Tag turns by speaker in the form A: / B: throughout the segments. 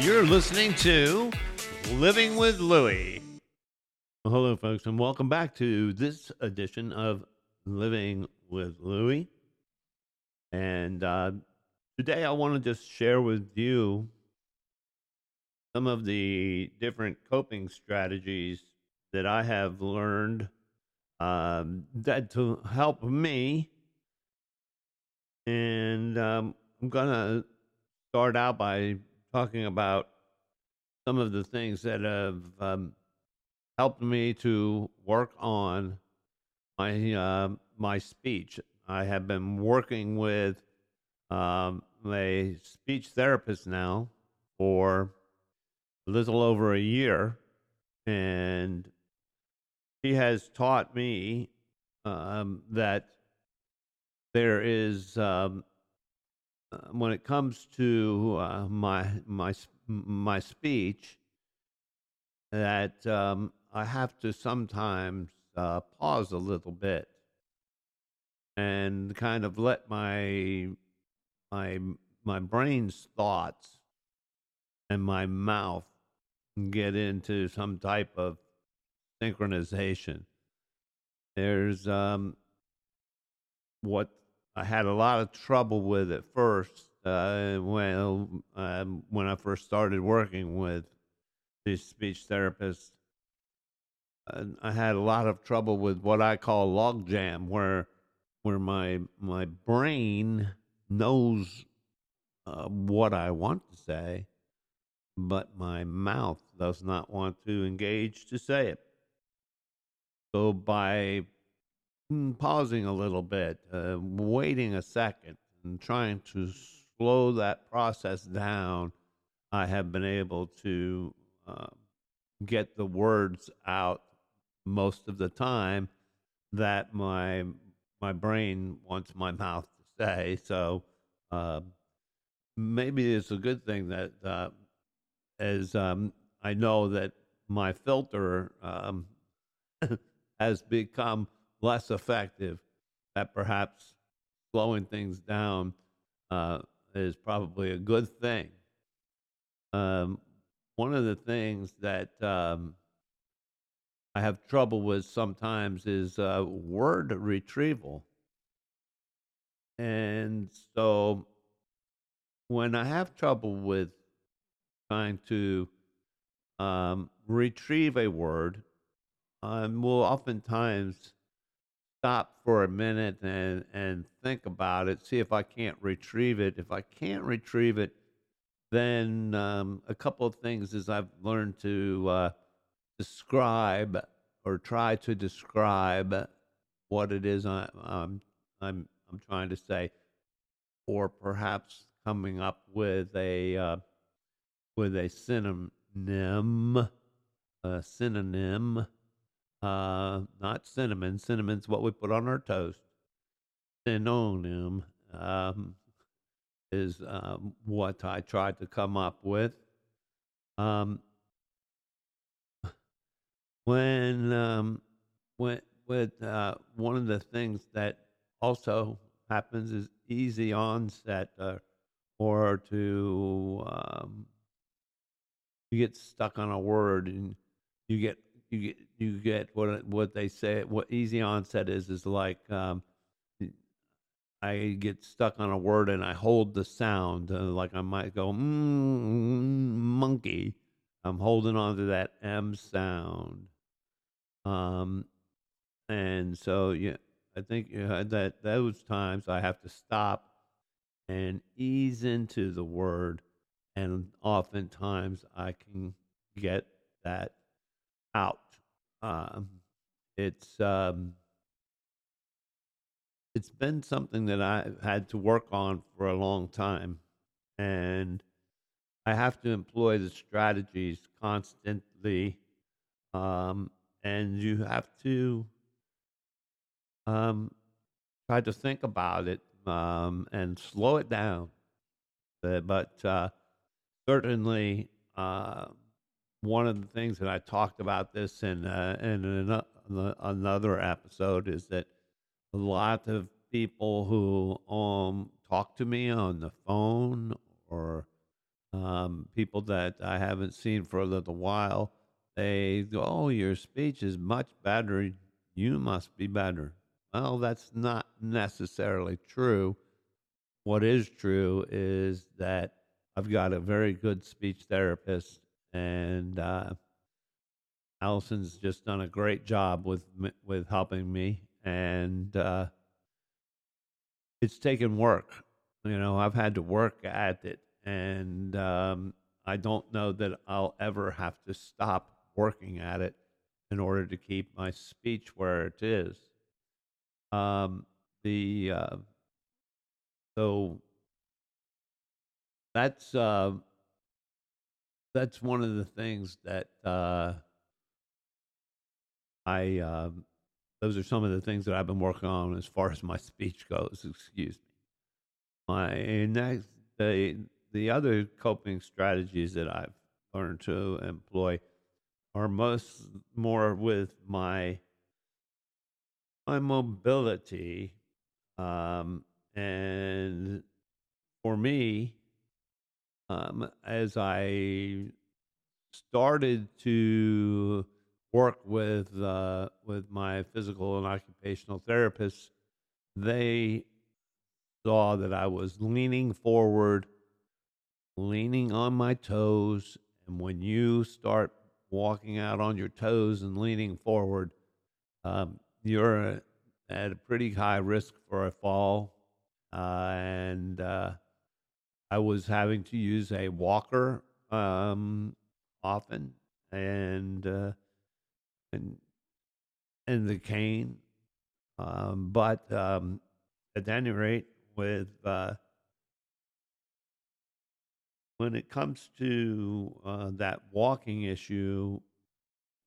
A: You're listening to Living with Lewy. Well, hello, folks, and welcome back to this edition of Living with Lewy. And uh, today I want to just share with you some of the different coping strategies that I have learned um, that to help me. And um, I'm going to start out by talking about some of the things that have um, helped me to work on my uh, my speech. I have been working with um, a speech therapist now for a little over a year, and he has taught me um, that there is um, when it comes to uh, my my my speech that um, I have to sometimes uh, pause a little bit and kind of let my my my brain's thoughts and my mouth get into some type of synchronization. There's um, what I had a lot of trouble with at first uh, when um, when I first started working with these speech therapists. I had a lot of trouble with what I call logjam, where where my my brain knows uh, what I want to say, but my mouth does not want to engage to say it. So by pausing a little bit, uh, waiting a second, and trying to slow that process down, I have been able to uh, get the words out most of the time that my my brain wants my mouth to say. So uh, maybe it's a good thing that uh, as um, I know that my filter um, has become less effective, that perhaps slowing things down uh, is probably a good thing. Um, one of the things that um, I have trouble with sometimes is uh, word retrieval. And so when I have trouble with trying to um, retrieve a word, I will oftentimes stop for a minute and and think about it, see if I can't retrieve it. If I can't retrieve it, then um, a couple of things is I've learned to uh, describe or try to describe what it is I, I'm I'm I'm trying to say, or perhaps coming up with a uh, with a synonym, a synonym uh, not cinnamon. Cinnamon's what we put on our toast. Synonym um, is um, what I tried to come up with. Um, when um, when with uh, one of the things that also happens is easy onset uh, or to um, you get stuck on a word and you get you get you get what what they say what easy onset is is like um, I get stuck on a word and I hold the sound uh, like I might go mm, monkey. I'm holding on to that M sound. Um, and so yeah, I think that those times I have to stop and ease into the word, and oftentimes I can get that out. Um, it's um, it's been something that I've had to work on for a long time, and I have to employ the strategies constantly, um, and you have to um, try to think about it um, and slow it down. But, but uh, certainly. Uh, one of the things that I talked about this in uh, in an, another episode is that a lot of people who um talk to me on the phone or Um, people that I haven't seen for a little while, they go, "Oh, your speech is much better. You must be better." Well, that's not necessarily true. What is true is that I've got a very good speech therapist, and uh, Allison's just done a great job with with helping me, and uh, it's taken work. You know, I've had to work at it, and um, I don't know that I'll ever have to stop working at it in order to keep my speech where it is. Um, the uh, so that's uh, that's one of the things that uh, I. Uh, those are some of the things that I've been working on as far as my speech goes. Excuse me. My next the the other coping strategies that I've learned to employ are most more with my my mobility um, and for me um, as I started to work with uh, with my physical and occupational therapists, they saw that I was leaning forward, leaning on my toes, and when you start walking out on your toes and leaning forward, um, you're at a pretty high risk for a fall, uh, and uh, I was having to use a walker um, often, and uh, and and the cane. Um, but um, at any rate, with uh, when it comes to uh, that walking issue,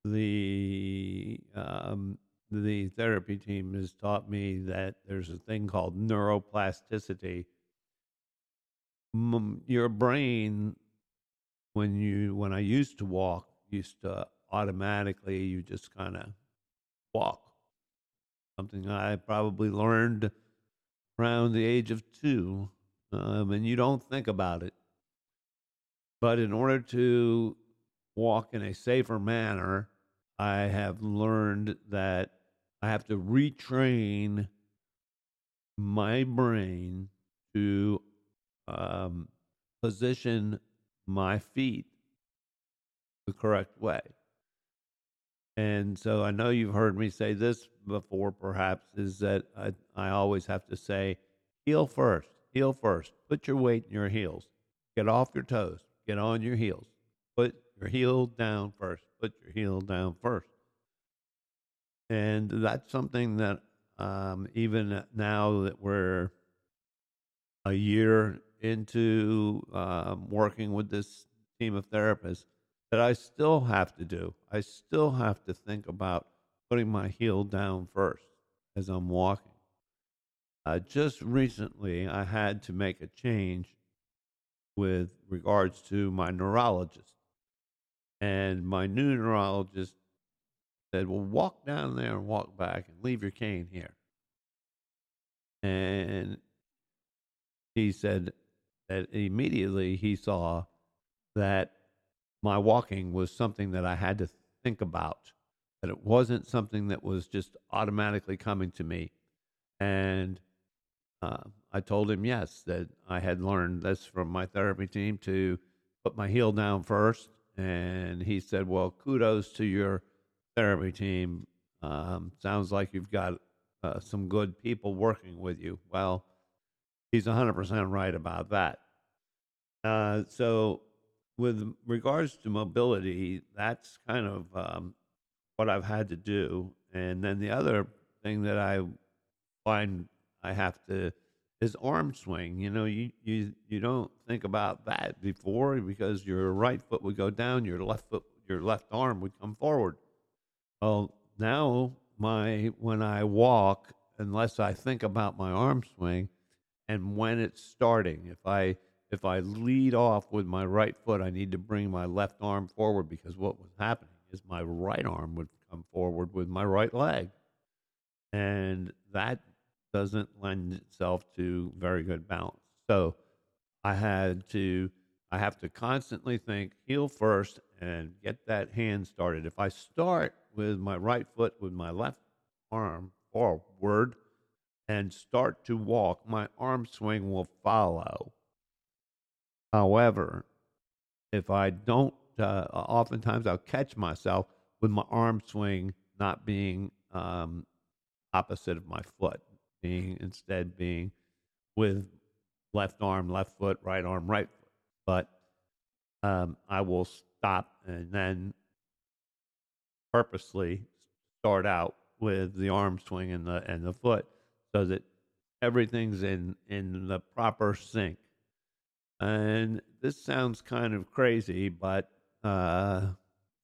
A: the um, the therapy team has taught me that there's a thing called neuroplasticity. Your brain, when you when I used to walk, used to automatically you just kind of walk. Something I probably learned around the age of two, um, and you don't think about it. But in order to walk in a safer manner, I have learned that I have to retrain my brain to um, position my feet the correct way. And so I know you've heard me say this before, perhaps, is that I, I always have to say, heel first, heel first. Put your weight in your heels. Get off your toes. Get on your heels. Put your heel down first. Put your heel down first. And that's something that um, even now that we're a year into um, working with this team of therapists, that I still have to do. I still have to think about putting my heel down first as I'm walking. Uh, just recently, I had to make a change with regards to my neurologist. And my new neurologist said, Well, walk down there and walk back and leave your cane here. And he said that immediately he saw that my walking was something that I had to think about, that it wasn't something that was just automatically coming to me. And uh, I told him, yes, that I had learned this from my therapy team to put my heel down first. And he said, well, kudos to your therapy team. Um, sounds like you've got uh, some good people working with you. Well, he's 100% right about that. Uh, so with regards to mobility, that's kind of um, what I've had to do. And then the other thing that I find I have to is arm swing. You know, you you you don't think about that before because your right foot would go down, your left foot, your left arm would come forward. Well, now my when I walk, unless I think about my arm swing and when it's starting, if I if I lead off with my right foot, I need to bring my left arm forward because what was happening is my right arm would come forward with my right leg. And that doesn't lend itself to very good balance. So I had to, I have to constantly think heel first and get that hand started. If I start with my right foot with my left arm forward and start to walk, my arm swing will follow. However, if I don't, uh, oftentimes I'll catch myself with my arm swing not being um, opposite of my foot, being instead being with left arm, left foot, right arm, right foot. But um, I will stop and then purposely start out with the arm swing and the and the foot so that everything's in in the proper sync. And this sounds kind of crazy, but uh,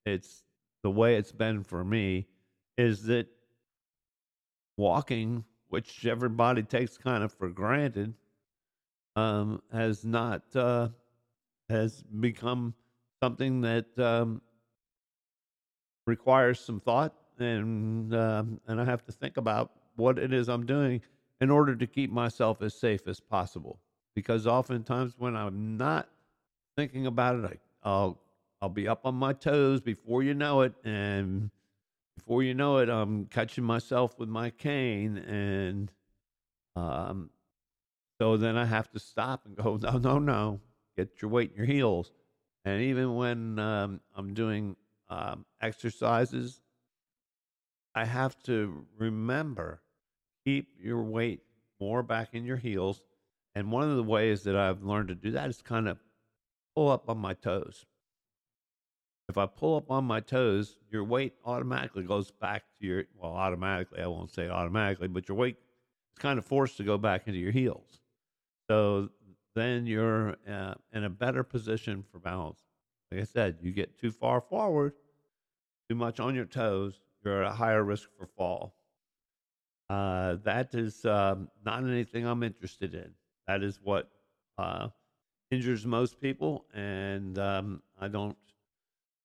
A: it's the way it's been for me is that walking, which everybody takes kind of for granted, um, has not uh, has become something that um, requires some thought, and um, and I have to think about what it is I'm doing in order to keep myself as safe as possible. Because oftentimes when I'm not thinking about it, I, I'll I'll be up on my toes before you know it, and before you know it, I'm catching myself with my cane, and um, so then I have to stop and go, no, no, no, get your weight in your heels. And even when um, I'm doing um, exercises, I have to remember keep your weight more back in your heels. And one of the ways that I've learned to do that is kind of pull up on my toes. If I pull up on my toes, your weight automatically goes back to your, well, automatically, I won't say automatically, but your weight is kind of forced to go back into your heels. So then you're uh, in a better position for balance. Like I said, you get too far forward, too much on your toes, you're at a higher risk for fall. Uh, that is um, not anything I'm interested in. That is what uh, injures most people, and um, I don't,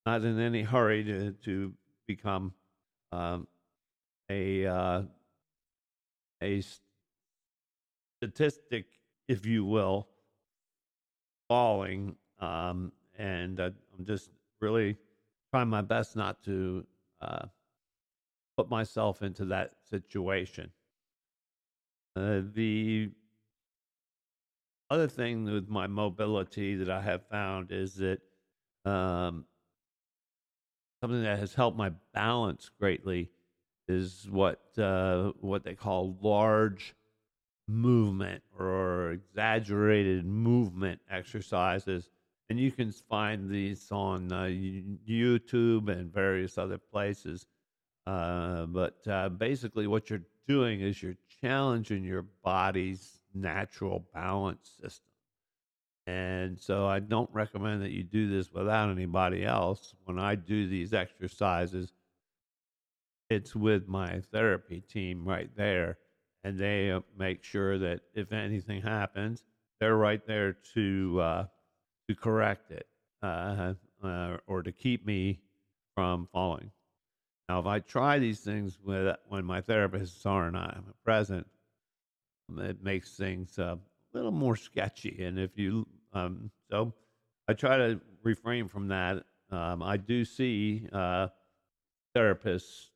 A: not in any hurry to to become um, a uh, a statistic, if you will, falling, um, and uh, I'm just really trying my best not to uh, put myself into that situation. Uh, the other thing with my mobility that I have found is that um, something that has helped my balance greatly is what uh, what they call large movement or exaggerated movement exercises. And you can find these on uh, YouTube and various other places. Uh, but uh, basically, what you're doing is you're challenging your body's natural balance system. And so I don't recommend that you do this without anybody else. When I do these exercises, it's with my therapy team right there and they uh, make sure that if anything happens, they're right there to uh, to correct it uh, uh, or to keep me from falling. Now, if I try these things with when my therapists are not present, it makes things uh, a little more sketchy. And if you um, so, I try to refrain from that. Um, I do see uh, therapists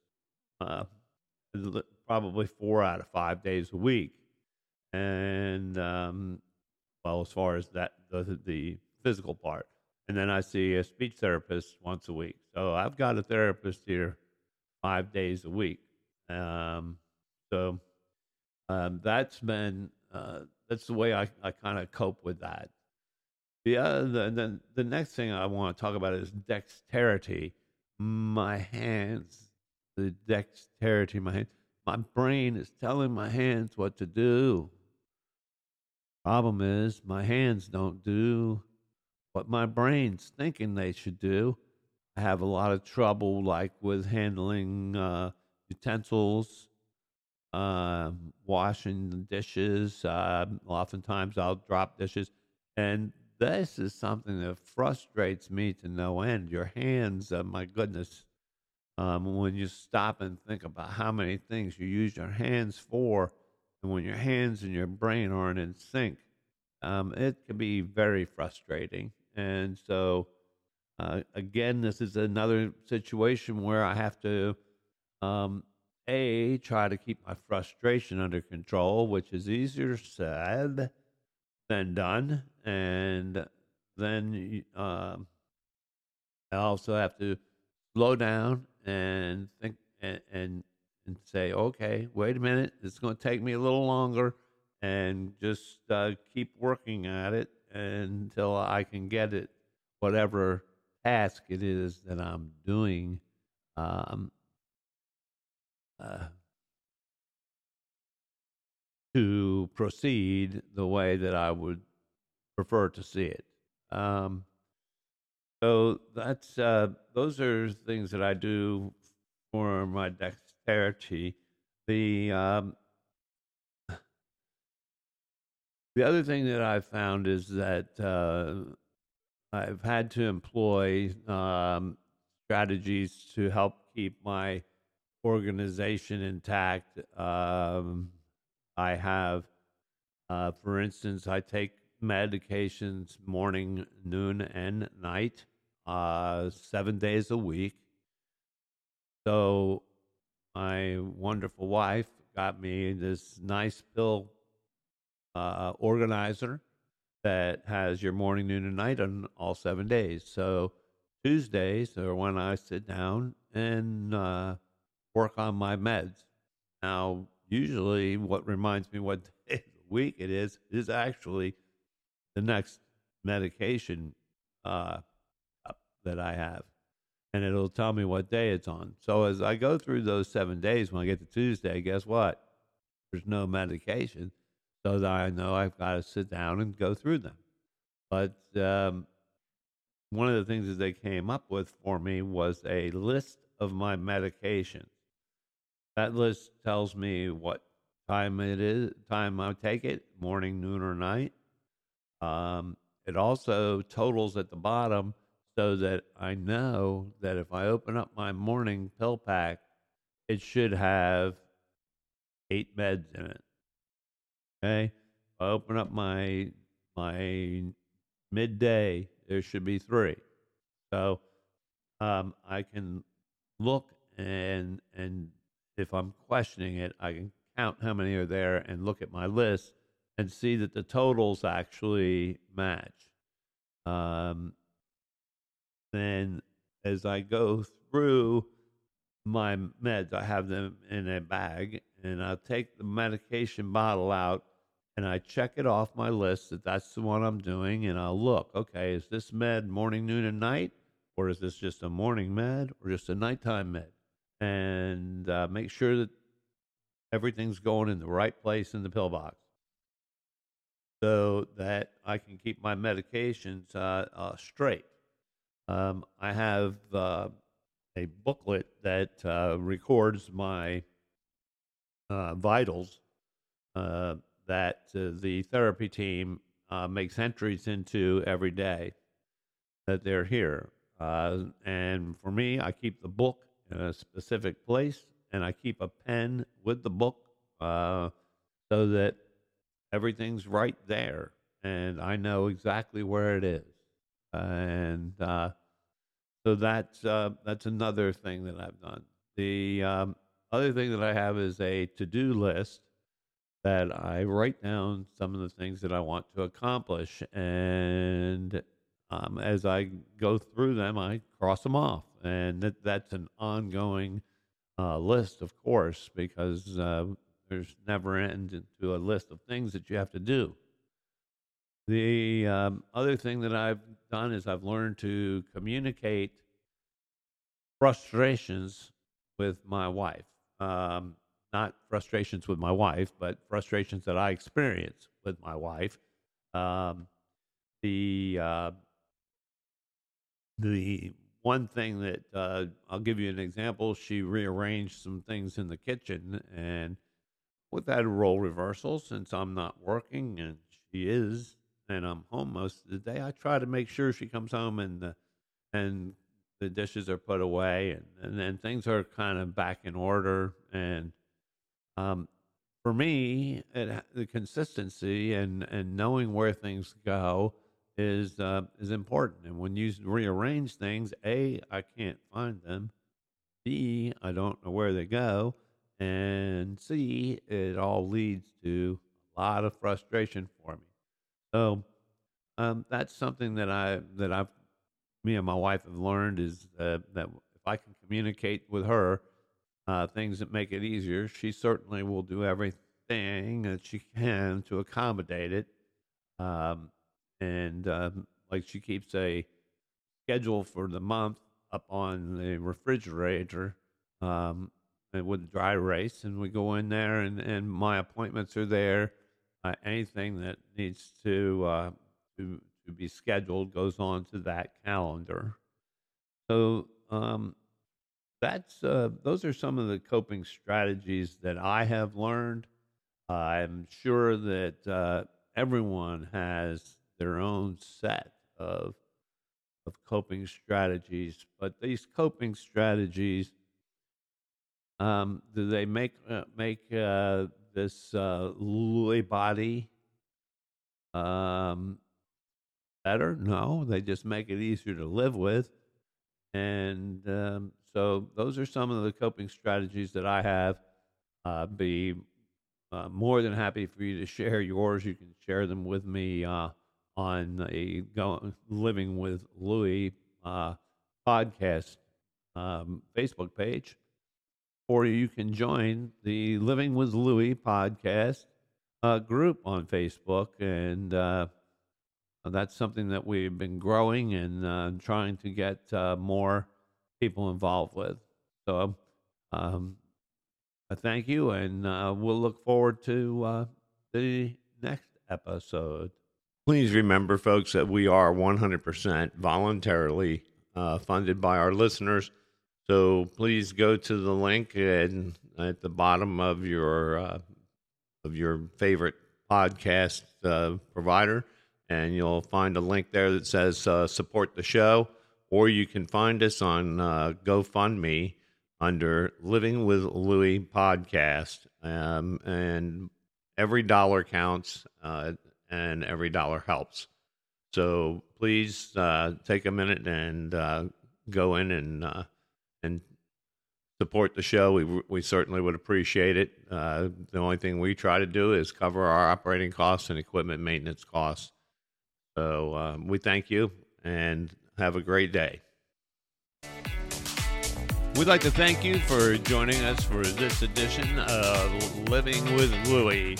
A: probably four out of five days a week. And um, well, as far as that the, the physical part, and then I see a speech therapist once a week. So I've got a therapist here five days a week. Um, so um, that's been uh, that's the way I, I kind of cope with that. The other the, the the next thing I want to talk about is dexterity. My hands, the dexterity, my hands. My brain is telling my hands what to do. Problem is, my hands don't do what my brain's thinking they should do. I have a lot of trouble, like with handling uh, utensils, uh, washing dishes. Uh, oftentimes, I'll drop dishes, and this is something that frustrates me to no end. Your hands, uh, my goodness, um, when you stop and think about how many things you use your hands for, and when your hands and your brain aren't in sync, um, it can be very frustrating. And so, uh, again, this is another situation where I have to, um, A, try to keep my frustration under control, which is easier said than done. And then um, I also have to slow down and think and, and, and say, okay, wait a minute, it's going to take me a little longer and just uh, keep working at it until I can get it, whatever task it is that I'm doing. Um, uh, to proceed the way that I would prefer to see it. Um, so that's uh, those are things that I do for my dexterity. The um, the other thing that I've found is that uh, I've had to employ um, strategies to help keep my organization intact. Um, I have, uh, for instance, I take medications morning, noon, and night, uh, seven days a week. So my wonderful wife got me this nice pill uh, organizer that has your morning, noon, and night on all seven days. So Tuesdays are when I sit down and uh, work on my meds. Now, usually, what reminds me what day of the week it is is actually the next medication uh, that I have, and it'll tell me what day it's on. So as I go through those seven days, when I get to Tuesday, guess what? There's no medication so that I know I've got to sit down and go through them. But um, one of the things that they came up with for me was a list of my medications. That list tells me what time it is, time I take it, morning, noon, or night. Um, it also totals at the bottom so that I know that if I open up my morning pill pack, it should have eight meds in it. Okay. I open up my my midday, there should be three. So um, I can look and and if I'm questioning it, I can count how many are there and look at my list and see that the totals actually match. Um, then as I go through my meds, I have them in a bag and I'll take the medication bottle out and I check it off my list that that's the one I'm doing, and I'll look. Okay, is this med morning, noon, and night, or is this just a morning med, or just a nighttime med? And uh, make sure that everything's going in the right place in the pill box, so that I can keep my medications uh, uh, straight. Um, I have uh, a booklet that uh, records my uh, vitals that the therapy team makes entries into every day that they're here. And for me, I keep the book in a specific place and I keep a pen with the book uh, so that everything's right there and I know exactly where it is. and uh, so that's, uh, that's another thing that I've done. The um, other thing that I have is a to do list that I write down some of the things that I want to accomplish. And um, as I go through them, I cross them off. And that, that's an ongoing uh, list, of course, because uh, there's never end to a list of things that you have to do. The um, other thing that I've done is I've learned to communicate frustrations with my wife. Um, not frustrations with my wife, but frustrations that I experience with my wife. Um, the uh, the one thing that uh, I'll give you an example. She rearranged some things in the kitchen, and with that role reversal, since I'm not working and she is, and I'm home most of the day, I try to make sure she comes home and the and the dishes are put away and and then things are kind of back in order and um, for me, it, the consistency and, and knowing where things go is uh, is important. And when you rearrange things, a I can't find them. B I don't know where they go, and C it all leads to a lot of frustration for me. So um, that's something that I that I've me and my wife have learned is uh, that if I can communicate with her uh, things that make it easier, she certainly will do everything that she can to accommodate it. Um, and um, like she keeps a schedule for the month up on the refrigerator um, with dry erase, and we go in there, and, and my appointments are there. Uh, anything that needs to uh, to to be scheduled goes on to that calendar. So um, that's uh, those are some of the coping strategies that I have learned. I'm sure that uh, everyone has their own set of of coping strategies, but these coping strategies um, do they make uh, make uh, this uh, body um, better? No, they just make it easier to live with. And um, so, those are some of the coping strategies that I have. Uh, be more than happy for you to share yours. You can share them with me uh, on a Living with Lewy uh, podcast um, Facebook page, or you can join the Living with Lewy podcast uh, group on Facebook and uh, that's something that we've been growing and uh, trying to get uh, more people involved with. So um, thank you, and uh, we'll look forward to the next episode.
B: Please remember, folks, that we are 100% voluntarily uh, funded by our listeners. So please go to the link and at the bottom of your of your favorite podcast provider and you'll find a link there that says uh, support the show, or you can find us on uh, GoFundMe under Living with Lewy podcast. Um, and every dollar counts, uh, and every dollar helps. So please uh, take a minute and uh, go in and uh, and support the show. We we certainly would appreciate it. the only thing we try to do is cover our operating costs and equipment maintenance costs. So um, we thank you and have a great day.
A: We'd like to thank you for joining us for this edition of Living with Lewy.